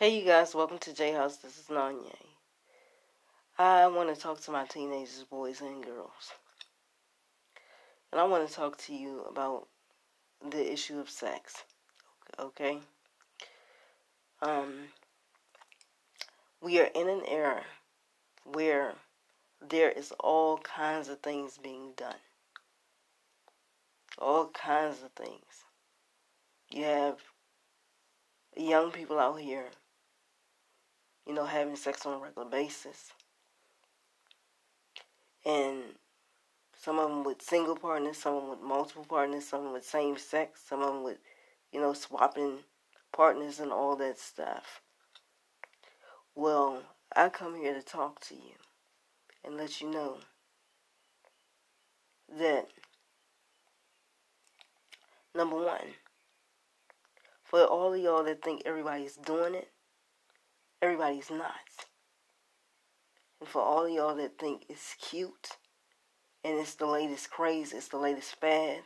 Hey, you guys, welcome to J House. This is Nanye. I want to talk to my teenagers, boys and girls. And I want to talk to you about the issue of sex. Okay? Um, we are in an era where there is all kinds of things being done. All kinds of things. You have young people out here, you know, having sex on a regular basis. And some of them with single partners, some of them with multiple partners, some with same sex, some of them with, you know, swapping partners and all that stuff. Well, I come here to talk to you and let you know that number one, for all of y'all that think everybody's doing it, everybody's not. And for all y'all that think it's cute and it's the latest craze, it's the latest fad,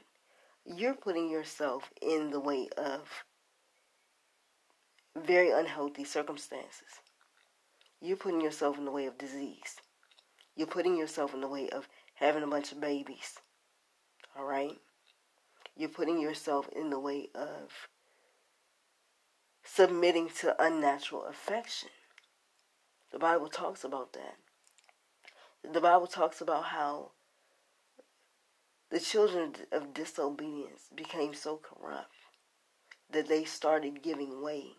you're putting yourself in the way of very unhealthy circumstances. You're putting yourself in the way of disease. You're putting yourself in the way of having a bunch of babies. All right? You're putting yourself in the way of submitting to unnatural affection. The Bible talks about that. The Bible talks about how the children of disobedience became so corrupt that they started giving way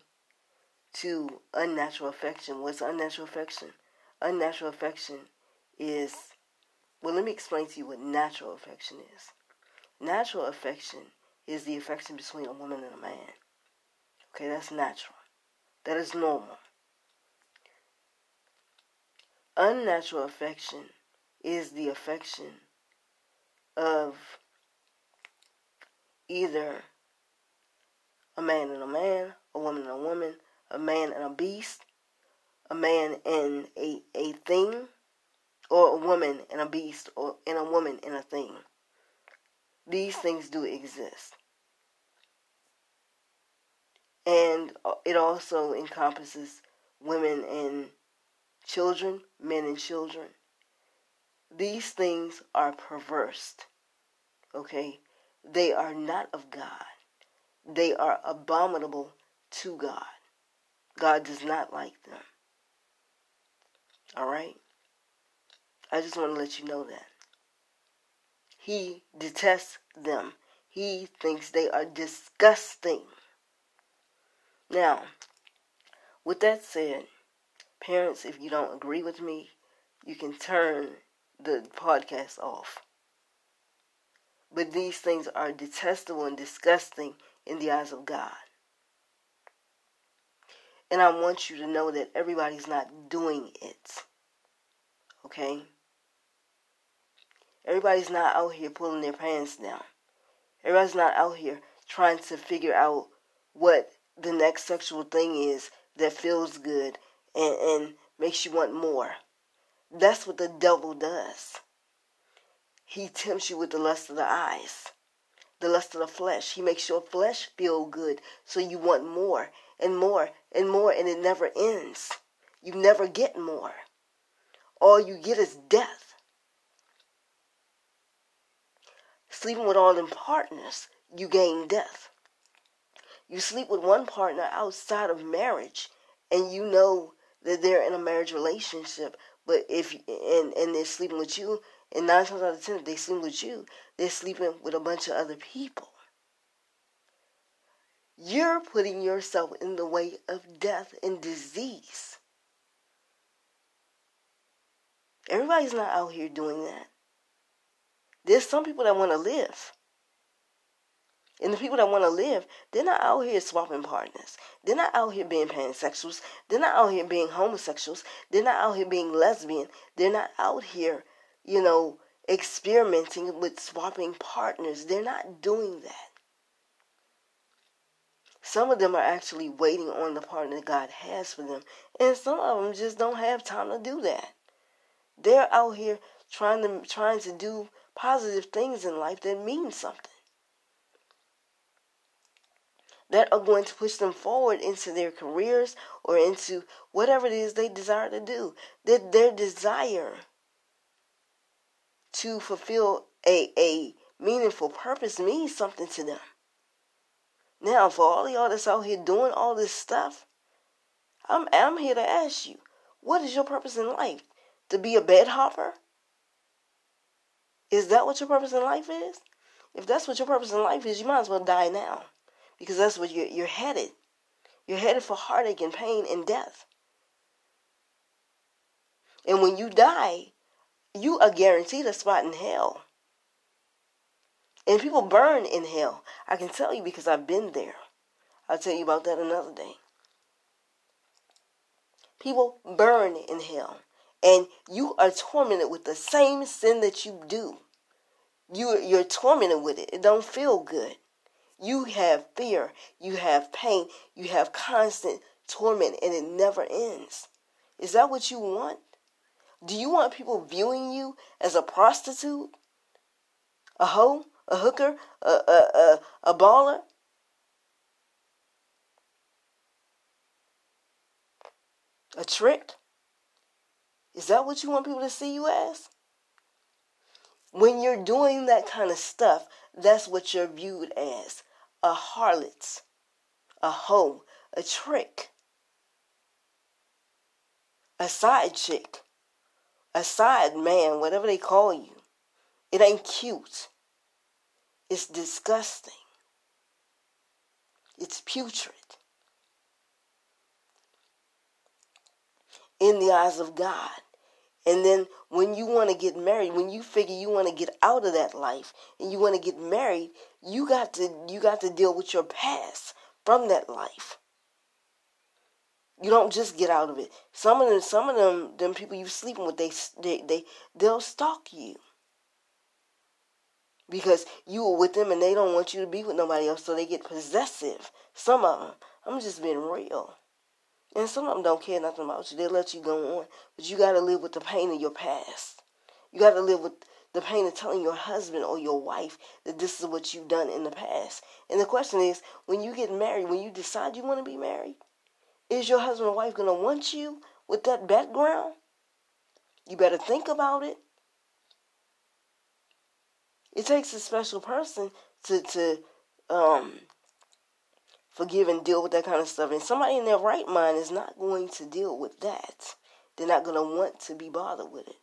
to unnatural affection. What's unnatural affection? Unnatural affection is, well, let me explain to you what natural affection is. Natural affection is the affection between a woman and a man. Okay, that's natural. That is normal. Unnatural affection is the affection of either a man and a man, a woman and a woman, a man and a beast, a man and a, a thing, or a woman and a beast, or and a woman and a thing. These things do exist and uh, it also encompasses women and children, men and children. These things are perverse. Okay? They are not of God. They are abominable to God. God does not like them. All right? I just want to let you know that. He detests them. He thinks they are disgusting. Now, with that said, parents, if you don't agree with me, you can turn the podcast off. But these things are detestable and disgusting in the eyes of God. And I want you to know that everybody's not doing it. Okay? Everybody's not out here pulling their pants down. Everybody's not out here trying to figure out what the next sexual thing is that feels good and, and makes you want more. That's what the devil does. He tempts you with the lust of the eyes, the lust of the flesh. He makes your flesh feel good so you want more and more and more, and it never ends. You never get more. All you get is death. Sleeping with all them partners, you gain death. You sleep with one partner outside of marriage and you know that they're in a marriage relationship, but if and and they're sleeping with you, and nine times out of ten, if they sleep with you, they're sleeping with a bunch of other people. You're putting yourself in the way of death and disease. Everybody's not out here doing that. There's some people that want to live. And the people that want to live, they're not out here swapping partners. They're not out here being pansexuals. They're not out here being homosexuals. They're not out here being lesbian. They're not out here, you know, experimenting with swapping partners. They're not doing that. Some of them are actually waiting on the partner God has for them. And some of them just don't have time to do that. They're out here trying to trying to do positive things in life that mean something. That are going to push them forward into their careers or into whatever it is they desire to do. That their desire to fulfill a, a meaningful purpose means something to them. Now, for all y'all that's out here doing all this stuff, I'm, I'm here to ask you, what is your purpose in life? To be a bed hopper? Is that what your purpose in life is? If that's what your purpose in life is, you might as well die now. Because that's what you're, you're headed. You're headed for heartache and pain and death. And when you die, you are guaranteed a spot in hell. And people burn in hell. I can tell you because I've been there. I'll tell you about that another day. People burn in hell. And you are tormented with the same sin that you do. You, you're tormented with it. It don't feel good. You have fear. You have pain. You have constant torment and it never ends. Is that what you want? Do you want people viewing you as a prostitute? A hoe? A hooker? A, a, a, a baller? A trick? Is that what you want people to see you as? When you're doing that kind of stuff, that's what you're viewed as a harlot, a hoe, a trick, a side chick, a side man, whatever they call you. It ain't cute. It's disgusting. It's putrid. In the eyes of God. And then when you want to get married, when you figure you want to get out of that life and you want to get married, you got to you got to deal with your past from that life. You don't just get out of it. Some of them, some of them, them people you sleeping with, they they they they'll stalk you because you were with them and they don't want you to be with nobody else, so they get possessive. Some of them, I'm just being real. And some of them don't care nothing about you. They let you go on. But you got to live with the pain of your past. You got to live with the pain of telling your husband or your wife that this is what you've done in the past. And the question is, when you get married, when you decide you want to be married, is your husband or wife going to want you with that background? You better think about it. It takes a special person to to um forgive and deal with that kind of stuff. And somebody in their right mind is not going to deal with that. They're not going to want to be bothered with it.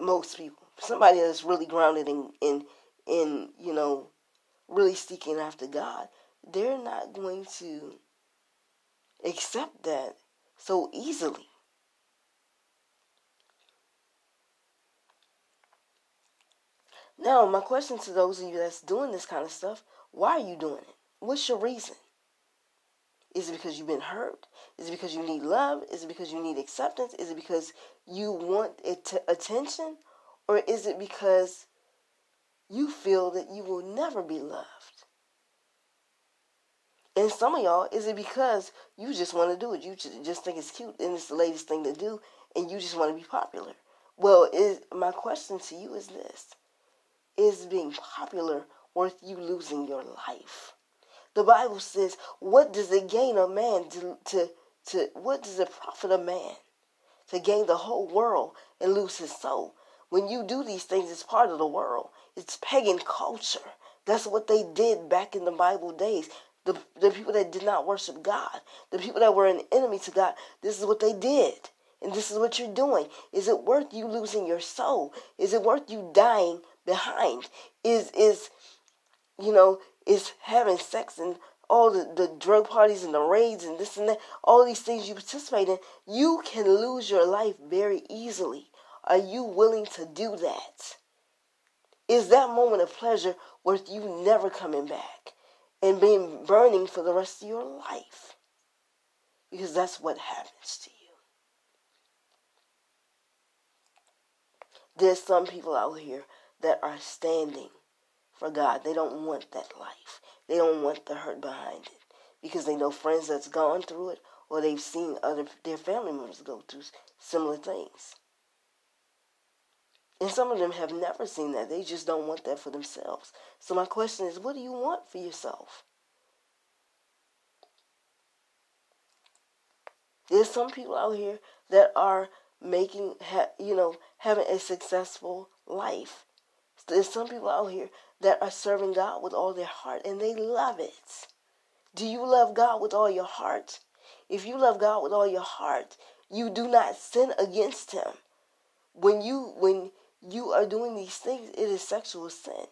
Most people, somebody that's really grounded in in in you know really seeking after God, they're not going to accept that so easily. Now, my question to those of you that's doing this kind of stuff why are you doing it? What's your reason? Is it because you've been hurt? Is it because you need love? Is it because you need acceptance? Is it because you want it to attention? Or is it because you feel that you will never be loved? And some of y'all, is it because you just want to do it? You just think it's cute and it's the latest thing to do and you just want to be popular? Well, is my question to you is this. Is being popular worth you losing your life. The Bible says, what does it gain a man to, to, to what does it profit a man to gain the whole world and lose his soul? When you do these things, it's part of the world. It's pagan culture. That's what they did back in the Bible days. The, the people that did not worship God, the people that were an enemy to God, this is what they did. And this is what you're doing. Is it worth you losing your soul? Is it worth you dying behind? Is is you know, is having sex and all the, the drug parties and the raids and this and that, all these things you participate in, you can lose your life very easily. Are you willing to do that? Is that moment of pleasure worth you never coming back and being burning for the rest of your life? Because that's what happens to you. There's some people out here that are standing for God. They don't want that life. They don't want the hurt behind it because they know friends that's gone through it or they've seen other their family members go through similar things. And some of them have never seen that. They just don't want that for themselves. So my question is, what do you want for yourself? There's some people out here that are making, you know, having a successful life there's some people out here that are serving God with all their heart and they love it. Do you love God with all your heart? If you love God with all your heart, you do not sin against him. When you when you are doing these things, it is sexual sin.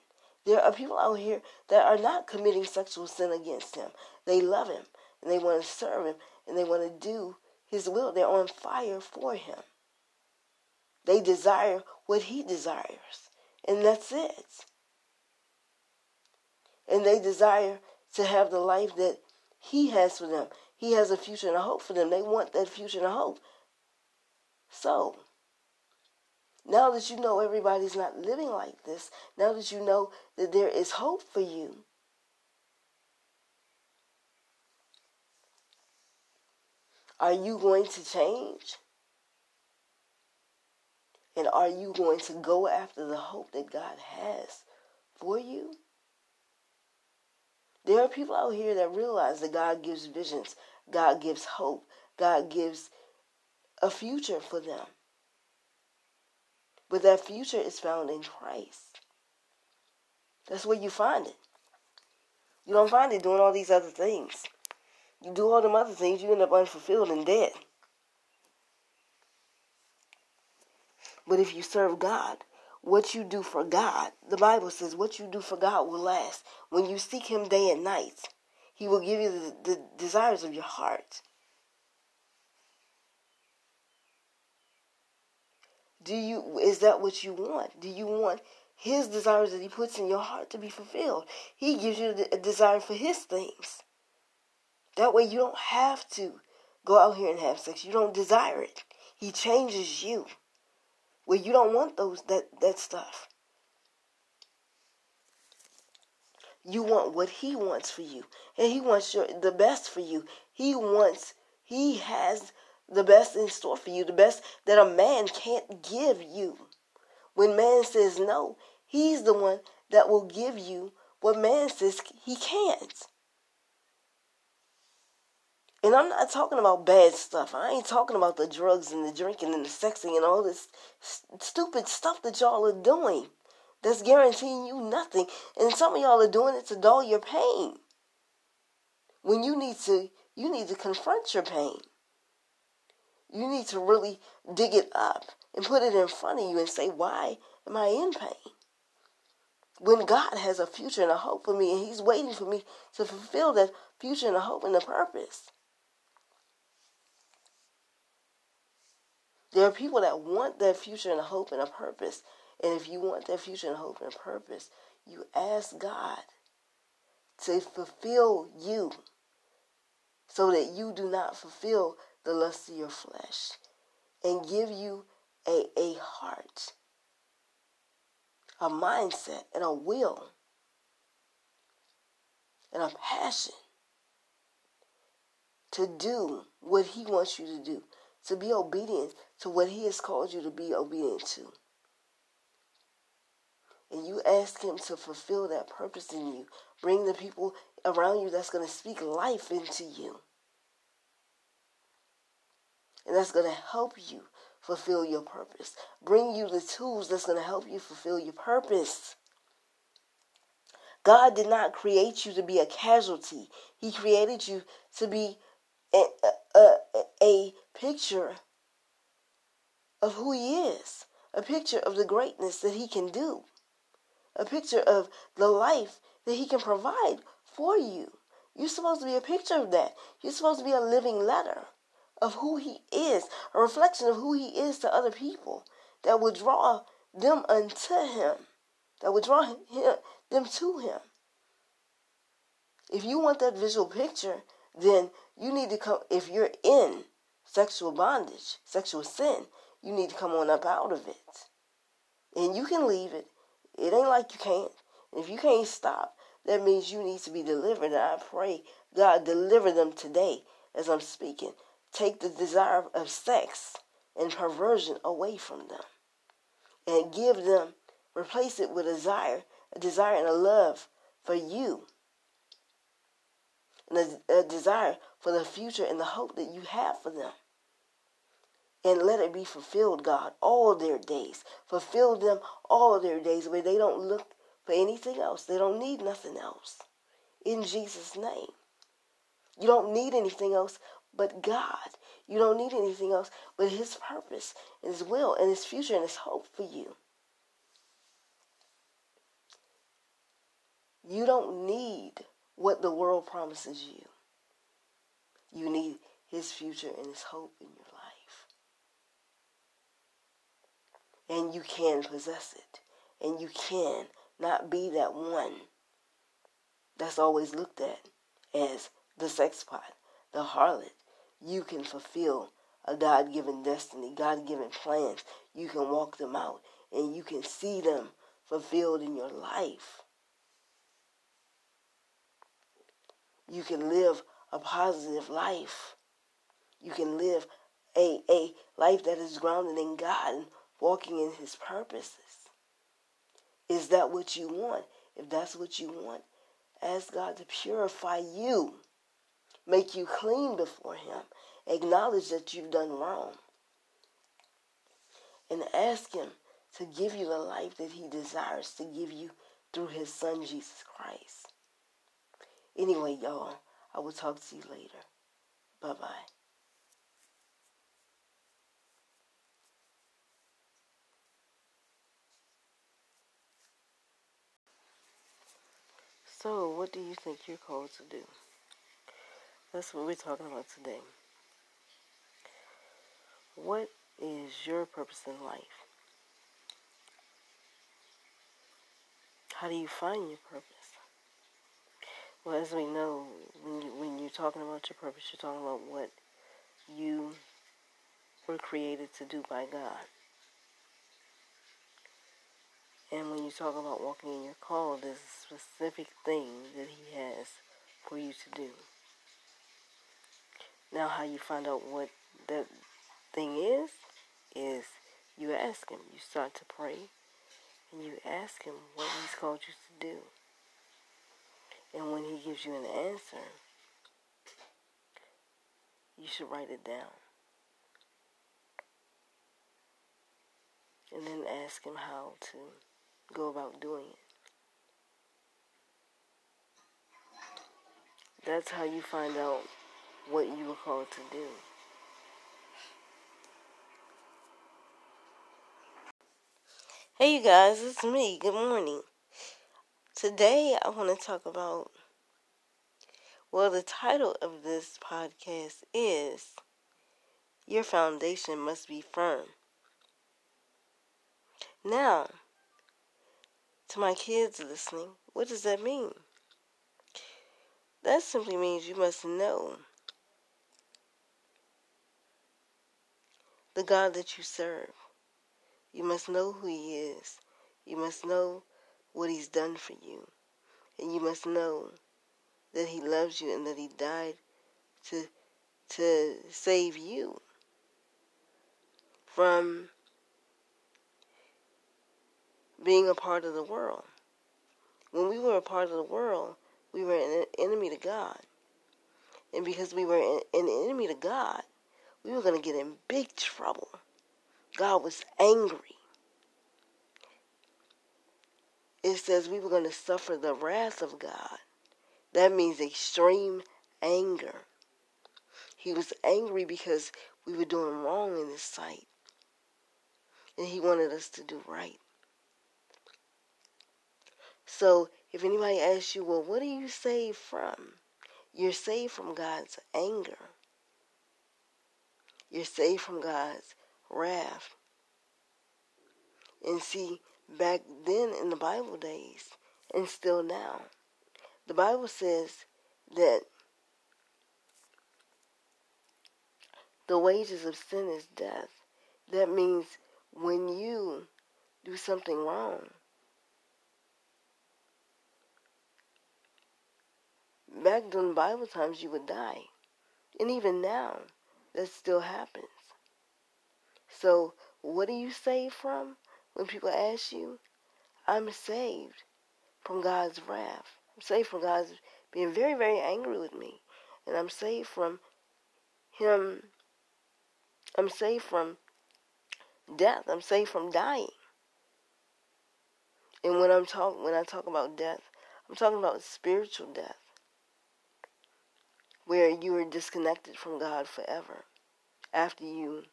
There are people out here that are not committing sexual sin against him. They love him and they want to serve him and they want to do his will. They're on fire for him. They desire what he desires. And that's it. And they desire to have the life that he has for them. He has a future and a hope for them. They want that future and a hope. So, now that you know everybody's not living like this, now that you know that there is hope for you, are you going to change? And are you going to go after the hope that God has for you? There are people out here that realize that God gives visions, God gives hope, God gives a future for them. But that future is found in Christ. That's where you find it. You don't find it doing all these other things. You do all them other things, you end up unfulfilled and dead. But if you serve God, what you do for God, the Bible says what you do for God will last. When you seek Him day and night, He will give you the, the desires of your heart. Do you is that what you want? Do you want his desires that he puts in your heart to be fulfilled? He gives you a desire for his things. That way you don't have to go out here and have sex. You don't desire it. He changes you. Where you don't want those that, that stuff. You want what he wants for you. And he wants your the best for you. He wants he has the best in store for you, the best that a man can't give you. When man says no, he's the one that will give you what man says he can't. And I'm not talking about bad stuff. I ain't talking about the drugs and the drinking and the sexing and all this st- stupid stuff that y'all are doing. That's guaranteeing you nothing. And some of y'all are doing it to dull your pain. When you need to you need to confront your pain. You need to really dig it up and put it in front of you and say, why am I in pain? When God has a future and a hope for me, and He's waiting for me to fulfill that future and a hope and a purpose. There are people that want that future and hope and a purpose. And if you want that future and hope and purpose, you ask God to fulfill you so that you do not fulfill the lust of your flesh and give you a, a heart, a mindset, and a will, and a passion to do what He wants you to do, to be obedient to what He has called you to be obedient to. And you ask Him to fulfill that purpose in you, bring the people around you that's going to speak life into you and that's going to help you fulfill your purpose. Bring you the tools that's going to help you fulfill your purpose. God did not create you to be a casualty. He created you to be a, a, a, picture of who He is, a picture of the greatness that He can do, a picture of the life that He can provide for you. You're supposed to be a picture of that. You're supposed to be a living letter of who he is, a reflection of who he is to other people that will draw them unto him, that will draw him, them to him. If you want that visual picture, then you need to come, if you're in sexual bondage, sexual sin, you need to come on up out of it. And you can leave it. It ain't like you can't. If you can't stop, that means you need to be delivered. And I pray God deliver them today as I'm speaking take the desire of sex and perversion away from them and give them replace it with a desire a desire and a love for you and a, a desire for the future and the hope that you have for them and let it be fulfilled, God, all their days. Fulfill them all their days where they don't look for anything else. They don't need nothing else. In Jesus' name. You don't need anything else but God. You don't need anything else but His purpose, and His will, and His future, and His hope for you. You don't need what the world promises you. You need His future and His hope in your life. And you can possess it. And you can not be that one that's always looked at as the sex pot, the harlot. You can fulfill a God given destiny, God given plans. You can walk them out and you can see them fulfilled in your life. You can live a positive life. You can live a, a life that is grounded in God walking in His purposes. Is that what you want? If that's what you want, ask God to purify you, make you clean before Him, acknowledge that you've done wrong, and ask Him to give you the life that He desires to give you through His Son, Jesus Christ. Anyway, y'all, I will talk to you later. Bye bye. So, what do you think you're called to do? That's what we're talking about today. What is your purpose in life? How do you find your purpose? Well, as we know, when, you, when you're talking about your purpose, you're talking about what you were created to do by God. And when you talk about walking in your call, there's a specific thing that He has for you to do. Now, how you find out what that thing is, is you ask Him. You start to pray, and you ask Him what He's called you to do. And when he gives you an answer, you should write it down. And then ask him how to go about doing it. That's how you find out what you were called to do. Hey, you guys, it's me. Good morning. Today, I want to talk about. Well, the title of this podcast is Your Foundation Must Be Firm. Now, to my kids listening, what does that mean? That simply means you must know the God that you serve. You must know who He is. You must know what he's done for you. And you must know that he loves you and that he died to to save you from being a part of the world. When we were a part of the world, we were an enemy to God. And because we were an enemy to God, we were going to get in big trouble. God was angry it says we were going to suffer the wrath of God. That means extreme anger. He was angry because we were doing wrong in his sight. And he wanted us to do right. So if anybody asks you, well, what are you saved from? You're saved from God's anger. You're saved from God's wrath. And see, back then in the Bible days and still now. The Bible says that the wages of sin is death. That means when you do something wrong, back during Bible times you would die. And even now, that still happens. So, what are you saved from? when people ask you, I'm saved from God's wrath. I'm saved from God's being very, very angry with me. And I'm saved from Him I'm saved from death. I'm saved from dying. And when I'm talk when I talk about death, I'm talking about spiritual death. Where you are disconnected from God forever after you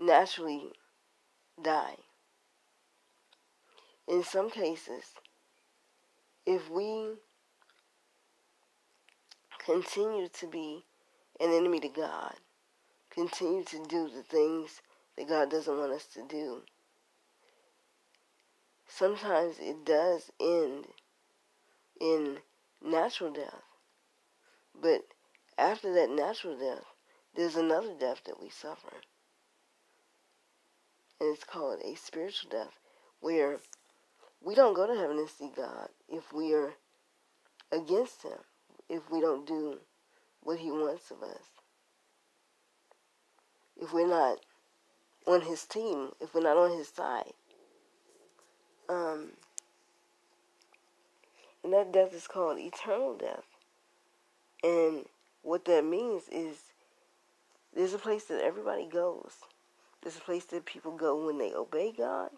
naturally die. In some cases, if we continue to be an enemy to God, continue to do the things that God doesn't want us to do, sometimes it does end in natural death. But after that natural death, there's another death that we suffer. And it's called a spiritual death, where we don't go to heaven and see God if we are against Him, if we don't do what He wants of us. If we're not on His team, if we're not on His side. Um, and that death is called eternal death. And what that means is there's a place that everybody goes. There's a place that people go when they obey God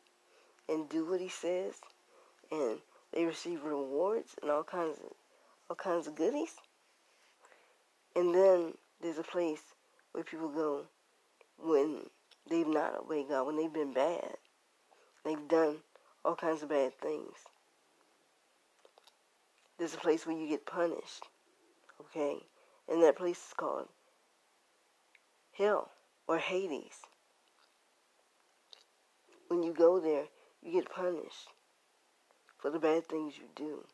and do what He says, and they receive rewards and all kinds of all kinds of goodies. And then there's a place where people go when they've not obeyed God, when they've been bad, they've done all kinds of bad things. There's a place where you get punished, okay? And that place is called hell or Hades. When you go there, you get punished for the bad things you do.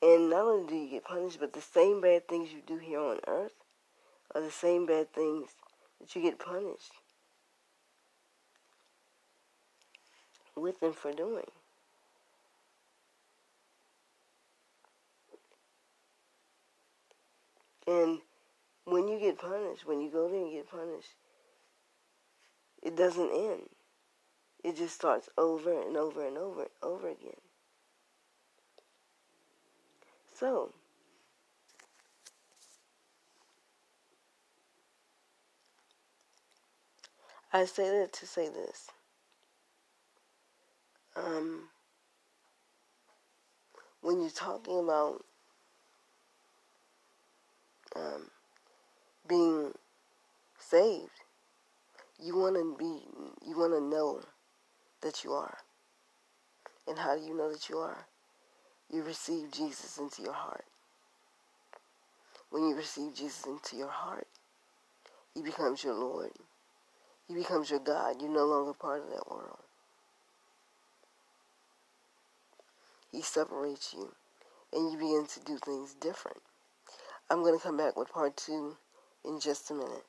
And not only do you get punished, but the same bad things you do here on earth are the same bad things that you get punished with them for doing. And when you get punished, when you go there and get punished, it doesn't end. It just starts over and over and over and over again. So, I say that to say this. Um, when you're talking about um, being saved, you want to be, you want to know that you are. And how do you know that you are? You receive Jesus into your heart. When you receive Jesus into your heart, he becomes your Lord. He becomes your God. You're no longer part of that world. He separates you, and you begin to do things different. I'm going to come back with part two in just a minute.